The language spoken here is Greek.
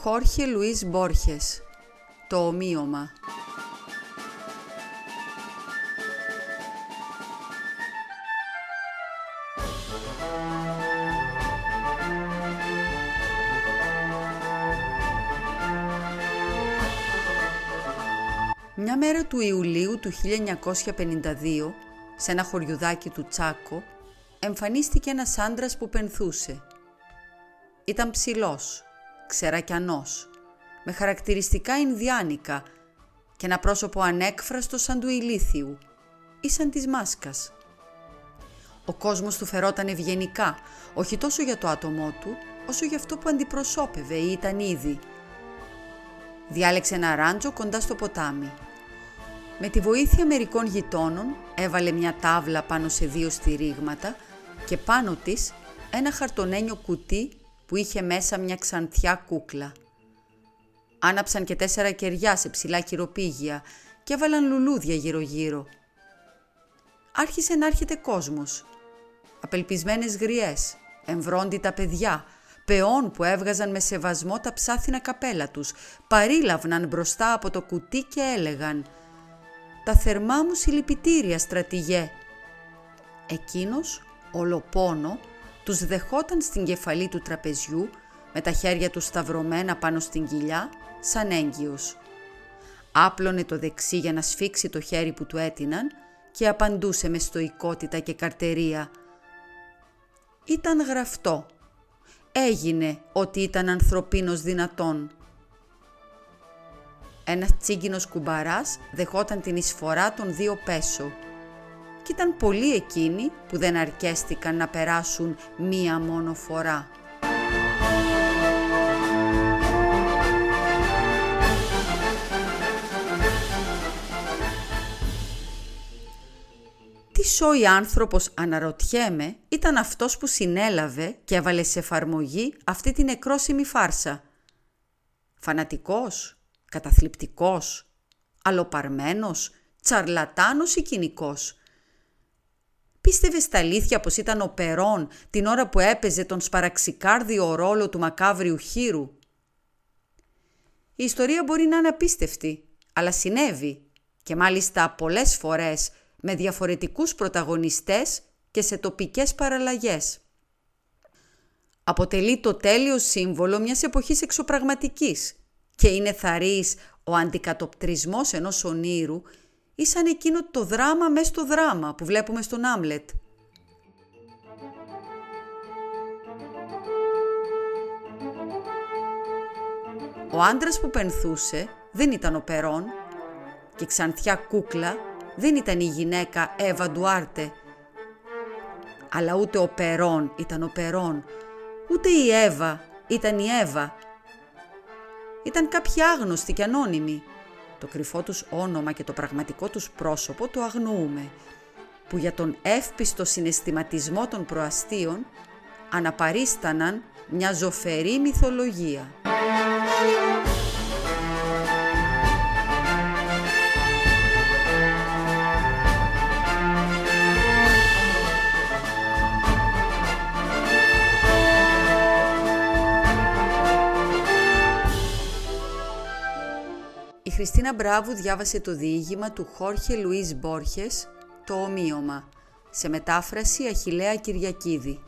Χόρχε Λουίς Μπόρχες. Το ομοίωμα. Μια μέρα του Ιουλίου του 1952, σε ένα χωριουδάκι του Τσάκο, εμφανίστηκε ένας άντρας που πενθούσε. Ήταν ψηλός, ξερακιανός, με χαρακτηριστικά Ινδιάνικα και ένα πρόσωπο ανέκφραστο σαν του ηλίθιου ή σαν της μάσκας. Ο κόσμος του φερόταν ευγενικά, όχι τόσο για το άτομό του, όσο για αυτό που αντιπροσώπευε ή ήταν ήδη. Διάλεξε ένα ράντζο κοντά στο ποτάμι. Με τη βοήθεια μερικών γειτόνων έβαλε μια τάβλα πάνω σε δύο στηρίγματα και πάνω της ένα χαρτονένιο κουτί που είχε μέσα μια ξανθιά κούκλα. Άναψαν και τέσσερα κεριά σε ψηλά κυροπήγια και έβαλαν λουλούδια γύρω-γύρω. Άρχισε να έρχεται κόσμος. Απελπισμένες γριές, εμβρόντιτα παιδιά, πεών που έβγαζαν με σεβασμό τα ψάθινα καπέλα τους, παρήλαυναν μπροστά από το κουτί και έλεγαν «Τα θερμά μου συλληπιτήρια, στρατηγέ». Εκείνος, ολοπόνο, τους δεχόταν στην κεφαλή του τραπεζιού με τα χέρια τους σταυρωμένα πάνω στην κοιλιά σαν έγκυος. Άπλωνε το δεξί για να σφίξει το χέρι που του έτειναν και απαντούσε με στοικότητα και καρτερία. Ήταν γραφτό. Έγινε ότι ήταν ανθρωπίνος δυνατόν. Ένας τσίγκινος κουμπαράς δεχόταν την εισφορά των δύο πέσο και ήταν πολλοί εκείνοι που δεν αρκέστηκαν να περάσουν μία μόνο φορά. Τι σόι άνθρωπος αναρωτιέμαι ήταν αυτός που συνέλαβε και έβαλε σε εφαρμογή αυτή την νεκρόσιμη φάρσα. Φανατικός, καταθλιπτικός, αλοπαρμένος, τσαρλατάνος ή κοινικός; Πίστευες στα αλήθεια πως ήταν ο Περόν την ώρα που έπαιζε τον σπαραξικάρδιο ρόλο του μακάβριου χείρου; Η ιστορία μπορεί να είναι απίστευτη, αλλά συνέβη και μάλιστα πολλές φορές με διαφορετικούς πρωταγωνιστές και σε τοπικές παραλλαγές. Αποτελεί το τέλειο σύμβολο μιας εποχής εξωπραγματικής και είναι θαρής ο αντικατοπτρισμός ενός ονείρου ή σαν εκείνο το δράμα μέσα στο δράμα που βλέπουμε στον Άμλετ. Ο άντρας που πενθούσε δεν ήταν ο Περόν και η ξανθιά κούκλα δεν ήταν η γυναίκα Εύα Ντουάρτε. Αλλά ούτε ο Περόν ήταν ο Περόν, ούτε η Εύα ήταν η Εύα. Ήταν κάποιοι άγνωστοι και ανώνυμοι το κρυφό τους όνομα και το πραγματικό τους πρόσωπο το αγνοούμε, που για τον εύπιστο συναισθηματισμό των προαστίων αναπαρίσταναν μια ζωφερή μυθολογία. Χριστίνα Μπράβου διάβασε το διήγημα του Χόρχε Λουίς Μπόρχες, το ομοίωμα, σε μετάφραση Αχιλέα Κυριακίδη.